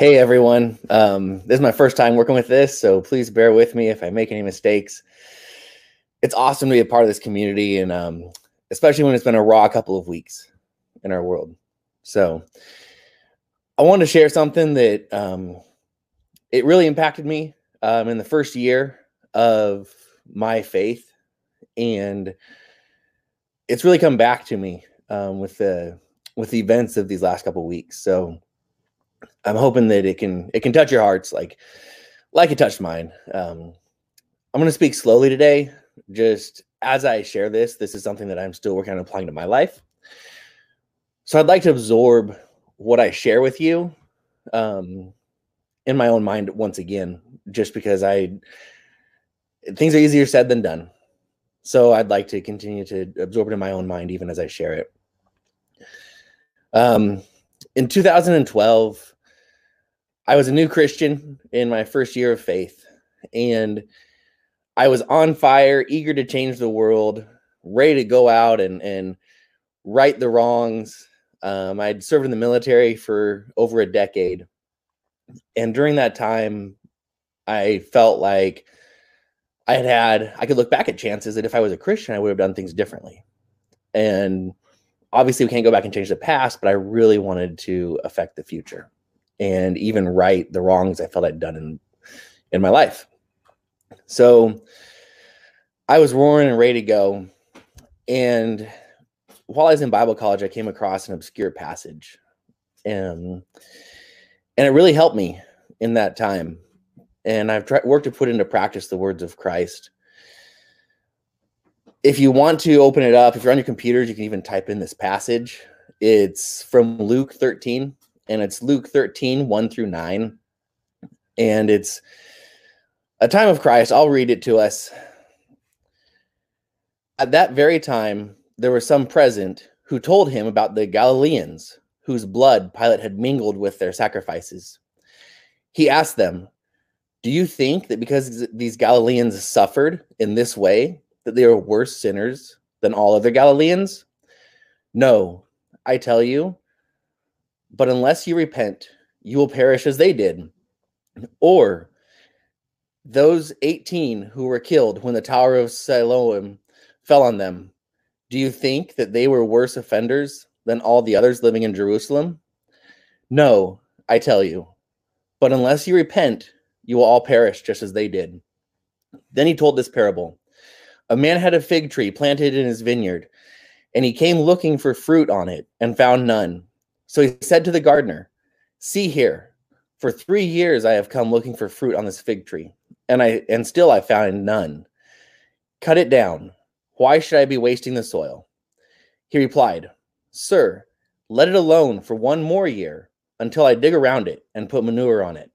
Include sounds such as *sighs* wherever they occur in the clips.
Hey everyone, um, this is my first time working with this, so please bear with me if I make any mistakes. It's awesome to be a part of this community, and um, especially when it's been a raw couple of weeks in our world. So, I want to share something that um, it really impacted me um, in the first year of my faith, and it's really come back to me um, with the with the events of these last couple of weeks. So I'm hoping that it can it can touch your hearts like like it touched mine. Um, I'm going to speak slowly today. Just as I share this, this is something that I'm still working on applying to my life. So I'd like to absorb what I share with you um, in my own mind once again, just because I things are easier said than done. So I'd like to continue to absorb it in my own mind even as I share it. Um, in 2012, I was a new Christian in my first year of faith, and I was on fire, eager to change the world, ready to go out and and right the wrongs. Um, I'd served in the military for over a decade, and during that time, I felt like I had had I could look back at chances that if I was a Christian, I would have done things differently. And obviously, we can't go back and change the past, but I really wanted to affect the future and even right the wrongs I felt I'd done in in my life. So I was roaring and ready to go. And while I was in Bible college, I came across an obscure passage. And and it really helped me in that time. And I've tried worked to put into practice the words of Christ. If you want to open it up, if you're on your computers, you can even type in this passage. It's from Luke 13, and it's Luke 13, 1 through 9. And it's a time of Christ. I'll read it to us. At that very time, there were some present who told him about the Galileans whose blood Pilate had mingled with their sacrifices. He asked them, Do you think that because these Galileans suffered in this way, that they are worse sinners than all other Galileans? No, I tell you, but unless you repent, you will perish as they did. Or those 18 who were killed when the Tower of Siloam fell on them, do you think that they were worse offenders than all the others living in Jerusalem? No, I tell you. But unless you repent, you will all perish just as they did. Then he told this parable A man had a fig tree planted in his vineyard, and he came looking for fruit on it and found none. So he said to the gardener, See here, for three years I have come looking for fruit on this fig tree, and I and still I found none. Cut it down. Why should I be wasting the soil? He replied, Sir, let it alone for one more year until I dig around it and put manure on it.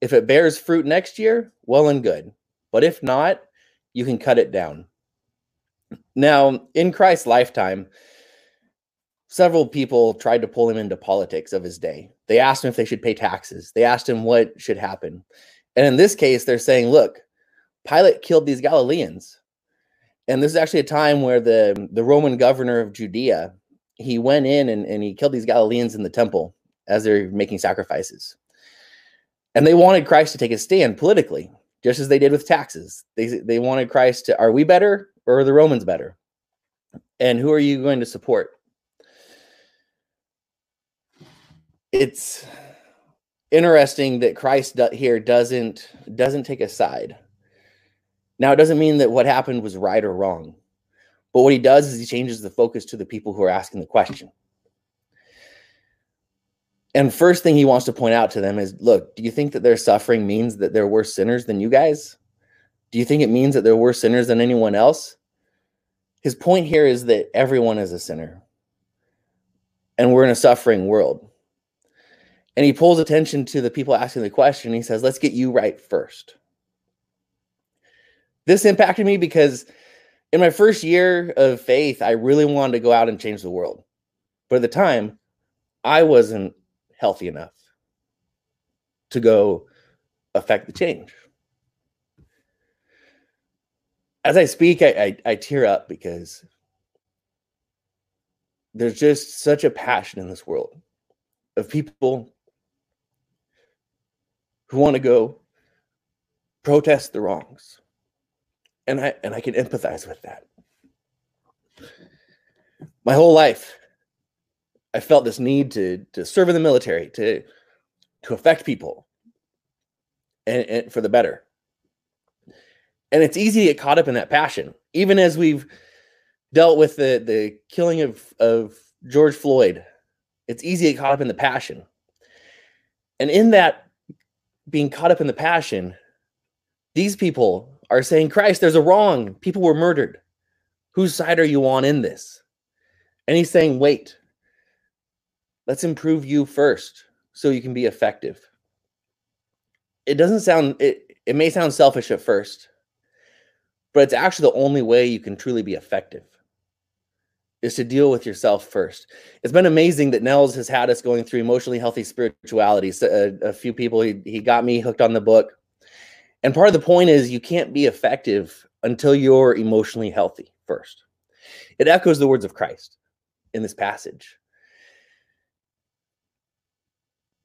If it bears fruit next year, well and good. But if not, you can cut it down. Now, in Christ's lifetime, several people tried to pull him into politics of his day. They asked him if they should pay taxes. They asked him what should happen. And in this case, they're saying, look, Pilate killed these Galileans. And this is actually a time where the, the Roman governor of Judea, he went in and, and he killed these Galileans in the temple as they're making sacrifices. And they wanted Christ to take a stand politically, just as they did with taxes. They, they wanted Christ to, are we better or are the Romans better? And who are you going to support? It's interesting that Christ here doesn't doesn't take a side. Now, it doesn't mean that what happened was right or wrong, but what he does is he changes the focus to the people who are asking the question. And first thing he wants to point out to them is, look, do you think that their suffering means that they're worse sinners than you guys? Do you think it means that they're worse sinners than anyone else? His point here is that everyone is a sinner. And we're in a suffering world and he pulls attention to the people asking the question. He says, Let's get you right first. This impacted me because in my first year of faith, I really wanted to go out and change the world. But at the time, I wasn't healthy enough to go affect the change. As I speak, I, I, I tear up because there's just such a passion in this world of people who want to go protest the wrongs. And I and I can empathize with that. My whole life, I felt this need to to serve in the military, to to affect people and, and for the better. And it's easy to get caught up in that passion, even as we've dealt with the the killing of of George Floyd. It's easy to get caught up in the passion. And in that being caught up in the passion, these people are saying, Christ, there's a wrong. People were murdered. Whose side are you on in this? And he's saying, wait, let's improve you first so you can be effective. It doesn't sound, it, it may sound selfish at first, but it's actually the only way you can truly be effective is to deal with yourself first. It's been amazing that Nels has had us going through emotionally healthy spirituality. So a, uh, a few people, he, he got me hooked on the book. And part of the point is you can't be effective until you're emotionally healthy first. It echoes the words of Christ in this passage.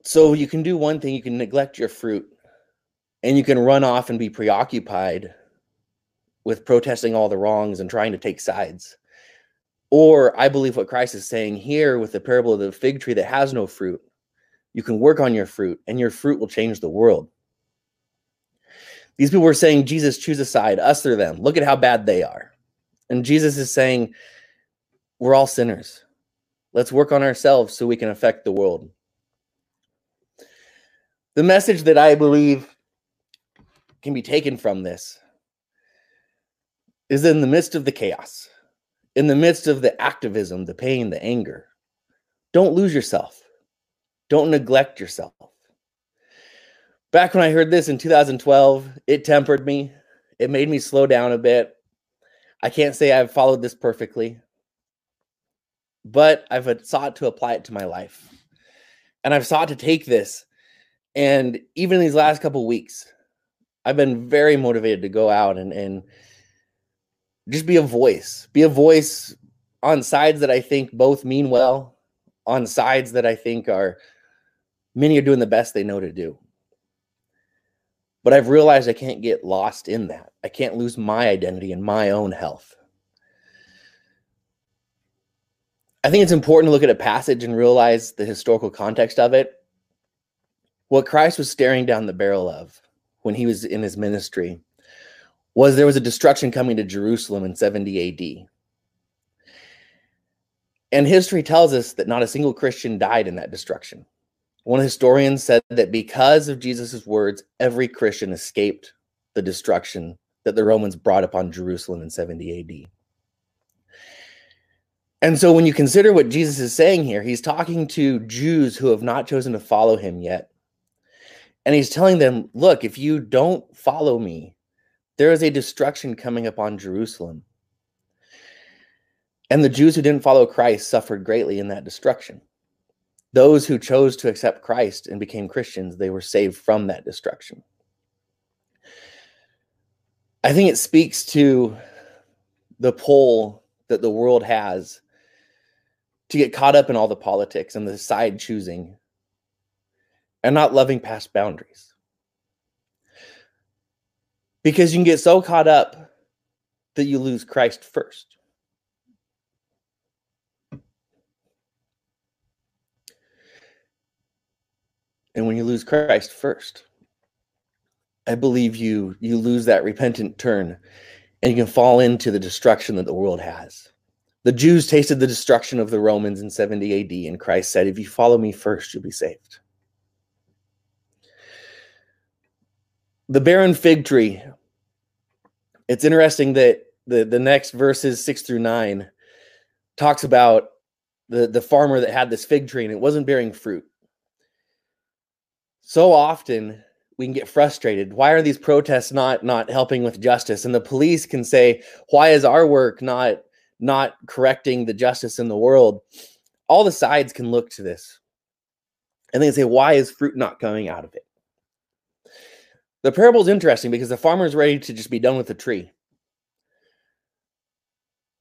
So you can do one thing, you can neglect your fruit, and you can run off and be preoccupied with protesting all the wrongs and trying to take sides or I believe what Christ is saying here with the parable of the fig tree that has no fruit. You can work on your fruit, and your fruit will change the world. These people were saying, Jesus, choose a side, us or them. Look at how bad they are. And Jesus is saying, we're all sinners. Let's work on ourselves so we can affect the world. The message that I believe can be taken from this is in the midst of the chaos in the midst of the activism, the pain, the anger. Don't lose yourself. Don't neglect yourself. Back when I heard this in 2012, it tempered me. It made me slow down a bit. I can't say I've followed this perfectly, but I've sought to apply it to my life. And I've sought to take this. And even these last couple weeks, I've been very motivated to go out and, and just be a voice. Be a voice on sides that I think both mean well, on sides that I think are many are doing the best they know to do. But I've realized I can't get lost in that. I can't lose my identity and my own health. I think it's important to look at a passage and realize the historical context of it. What Christ was staring down the barrel of when he was in his ministry was there was a destruction coming to Jerusalem in 70 AD. And history tells us that not a single Christian died in that destruction. One historian said that because of Jesus' words, every Christian escaped the destruction that the Romans brought upon Jerusalem in 70 AD. And so when you consider what Jesus is saying here, he's talking to Jews who have not chosen to follow him yet. And he's telling them, look, if you don't follow me, there is a destruction coming upon Jerusalem. And the Jews who didn't follow Christ suffered greatly in that destruction. Those who chose to accept Christ and became Christians, they were saved from that destruction. I think it speaks to the pull that the world has to get caught up in all the politics and the side choosing and not loving past boundaries because you can get so caught up that you lose Christ first. And when you lose Christ first, I believe you you lose that repentant turn and you can fall into the destruction that the world has. The Jews tasted the destruction of the Romans in 70 AD, and Christ said, If you follow me first, you'll be saved. The barren fig tree. It's interesting that the, the next verses six through nine talks about the, the farmer that had this fig tree and it wasn't bearing fruit. So often we can get frustrated. Why are these protests not not helping with justice? And the police can say, why is our work not not correcting the justice in the world? All the sides can look to this. And they can say, why is fruit not coming out of it? The parable is interesting because the farmer is ready to just be done with the tree.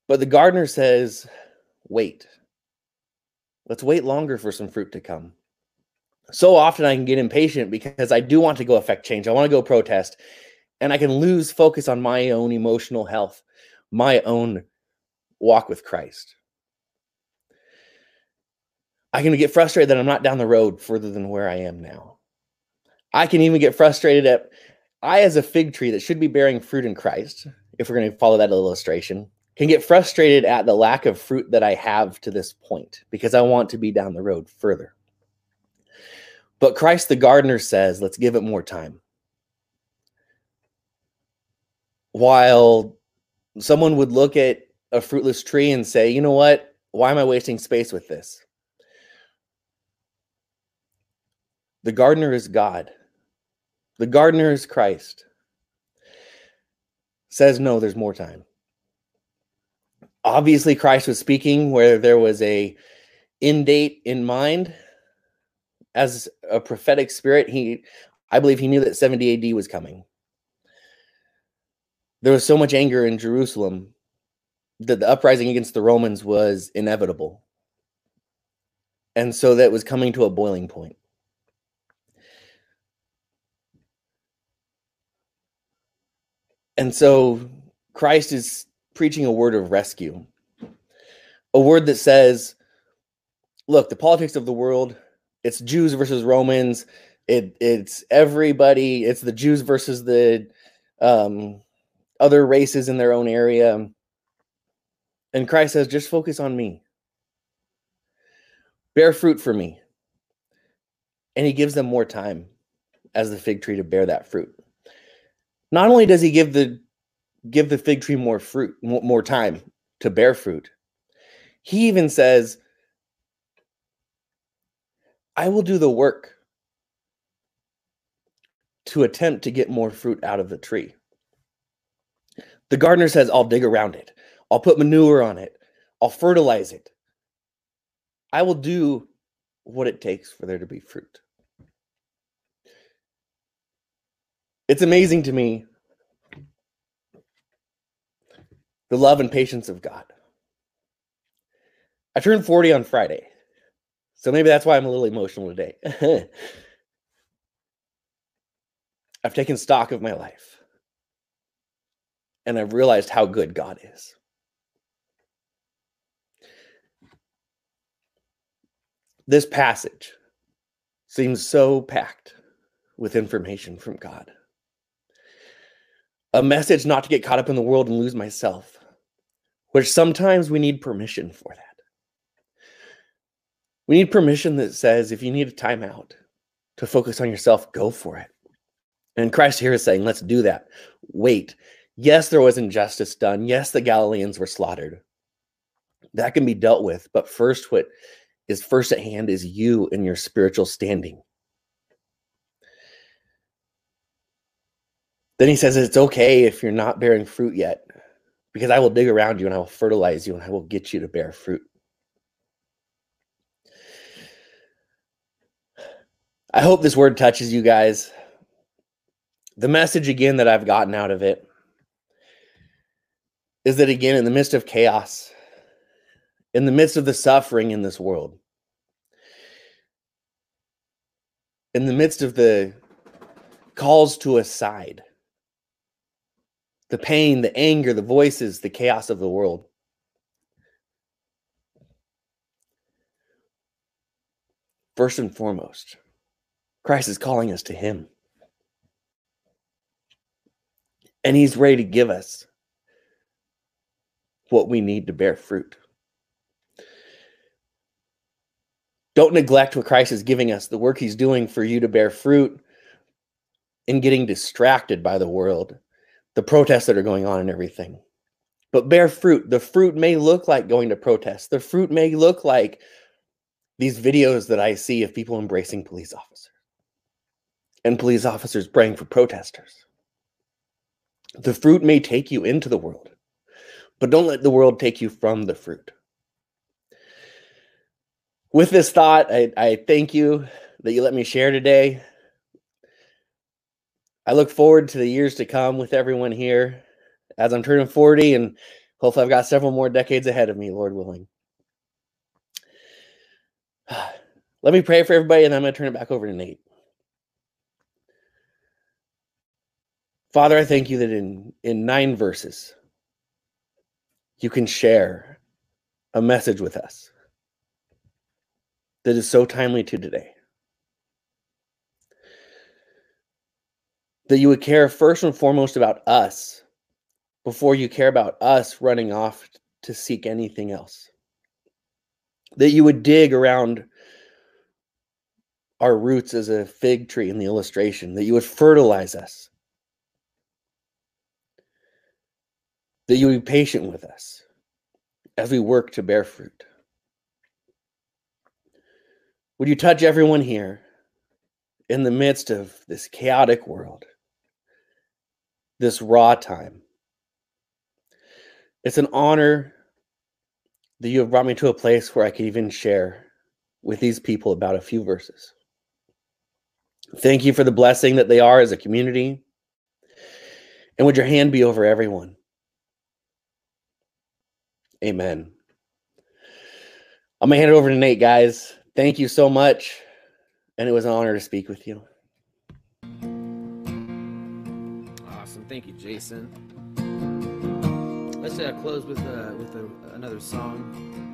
But the gardener says, wait. Let's wait longer for some fruit to come. So often I can get impatient because I do want to go affect change. I want to go protest, and I can lose focus on my own emotional health, my own walk with Christ. I can get frustrated that I'm not down the road further than where I am now. I can even get frustrated at I, as a fig tree that should be bearing fruit in Christ, if we're going to follow that illustration, can get frustrated at the lack of fruit that I have to this point because I want to be down the road further. But Christ the gardener says, let's give it more time. While someone would look at a fruitless tree and say, you know what? Why am I wasting space with this? The gardener is God. The gardener is Christ. Says, no, there's more time. Obviously, Christ was speaking where there was a in date in mind. As a prophetic spirit, he I believe he knew that 70 AD was coming. There was so much anger in Jerusalem that the uprising against the Romans was inevitable. And so that was coming to a boiling point. And so Christ is preaching a word of rescue, a word that says, look, the politics of the world, it's Jews versus Romans, it, it's everybody, it's the Jews versus the um, other races in their own area. And Christ says, just focus on me. Bear fruit for me. And he gives them more time as the fig tree to bear that fruit. Not only does he give the give the fig tree more fruit, more, time to bear fruit, he even says, I will do the work to attempt to get more fruit out of the tree. The gardener says, I'll dig around it. I'll put manure on it. I'll fertilize it. I will do what it takes for there to be fruit. It's amazing to me the love and patience of God. I turned 40 on Friday. So maybe that's why I'm a little emotional today. *laughs* I've taken stock of my life and I've realized how good God is. This passage seems so packed with information from God. A message not to get caught up in the world and lose myself, which sometimes we need permission for that. We need permission that says if you need a timeout to focus on yourself, go for it. And Christ here is saying, let's do that. Wait. Yes, there was injustice done. Yes, the Galileans were slaughtered. That can be dealt with. But first, what is first at hand is you and your spiritual standing. Then he says it's okay if you're not bearing fruit yet, because I will dig around you and I will fertilize you and I will get you to bear fruit. I hope this word touches you guys. The message again that I've gotten out of it is that again, in the midst of chaos, in the midst of the suffering in this world, in the midst of the calls to a side, the pain, the anger, the voices, the chaos of the world. First and foremost, Christ is calling us to Him. And He's ready to give us what we need to bear fruit. Don't neglect what Christ is giving us, the work He's doing for you to bear fruit in getting distracted by the world, the protests that are going on and everything. But bear fruit. The fruit may look like going to protest. The fruit may look like these videos that I see of people embracing police officers and police officers praying for protesters. The fruit may take you into the world, but don't let the world take you from the fruit. With this thought, I, I thank you that you let me share today. I look forward to the years to come with everyone here as I'm turning 40 and hopefully I've got several more decades ahead of me, Lord willing. *sighs* Let me pray for everybody, and I'm going to turn it back over to Nate. Father, I thank you that in, in nine verses, you can share a message with us that is so timely to today. That you would care first and foremost about us before you care about us running off to seek anything else. That you would dig around our roots as a fig tree in the illustration, that you would fertilize us, that you would be patient with us as we work to bear fruit. Would you touch everyone here in the midst of this chaotic world, this raw time? It's an honor that you have brought me to a place where I can even share with these people about a few verses. Thank you for the blessing that they are as a community. And would your hand be over everyone? Amen. I'm going to hand it over to Nate, guys. Thank you so much. And it was an honor to speak with you. Thank you, Jason. Let's uh, close with, uh, with a, another song.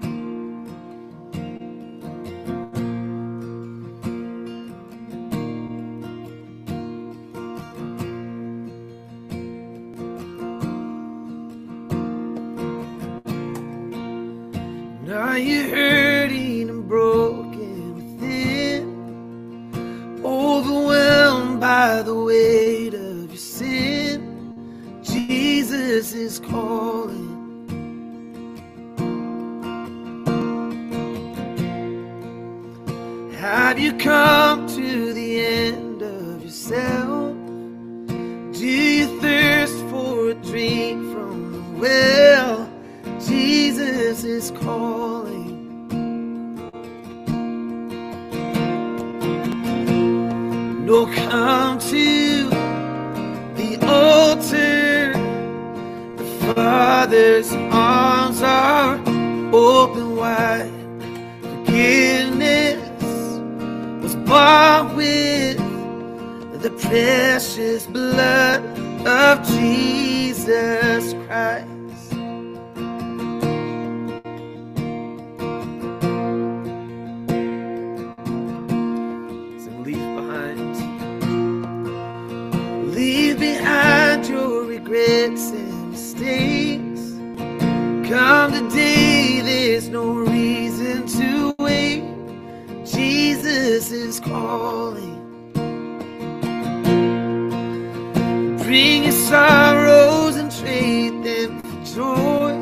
Have you come to the end of yourself? Do you thirst for a drink from the well? Jesus is calling. No, come to the altar. The Father's arms are open wide. Forgiveness bought with the precious blood of Jesus Christ. Sorrows and trade them for joy.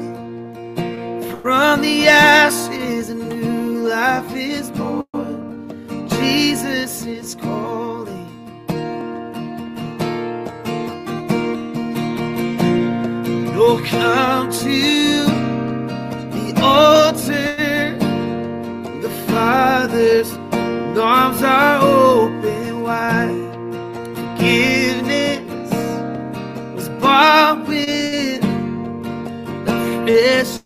From the ashes, a new life is born. Jesus is calling. Oh, come to the altar. The Father's arms are open the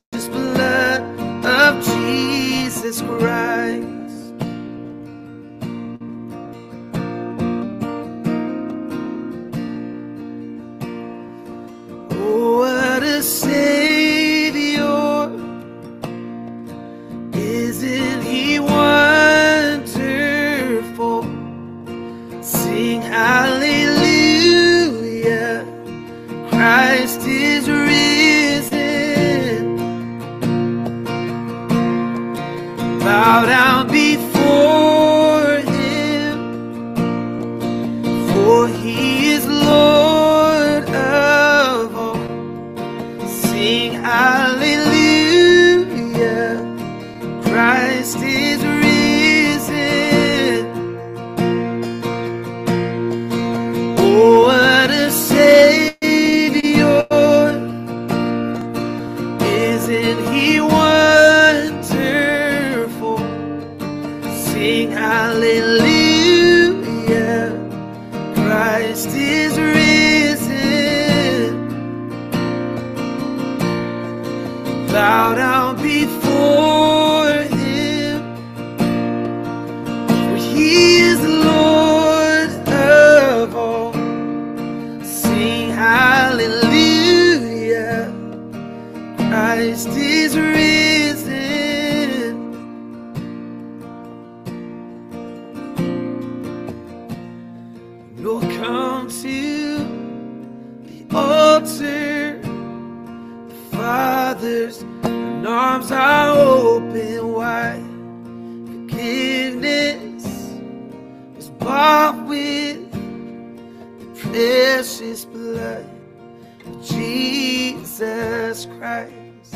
bowed down before him. For he is Lord of all. Sing hallelujah. Christ is risen. Lord, come to the altar. The Father's arms are open wide. Forgiveness was bought with the precious blood of Jesus Christ.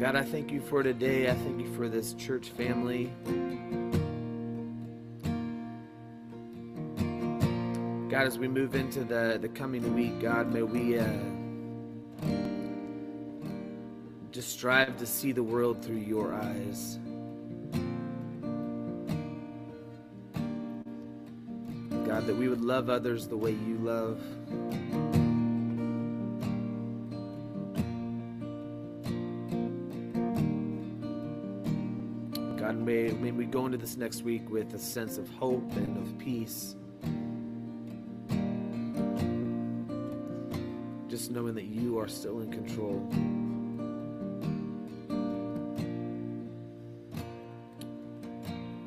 God, I thank you for today. I thank you for this church family. God, as we move into the, the coming week, God, may we uh, just strive to see the world through your eyes. God, that we would love others the way you love. God, may, may we go into this next week with a sense of hope and of peace. Knowing that you are still in control.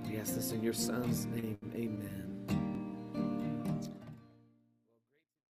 We ask this in your son's name.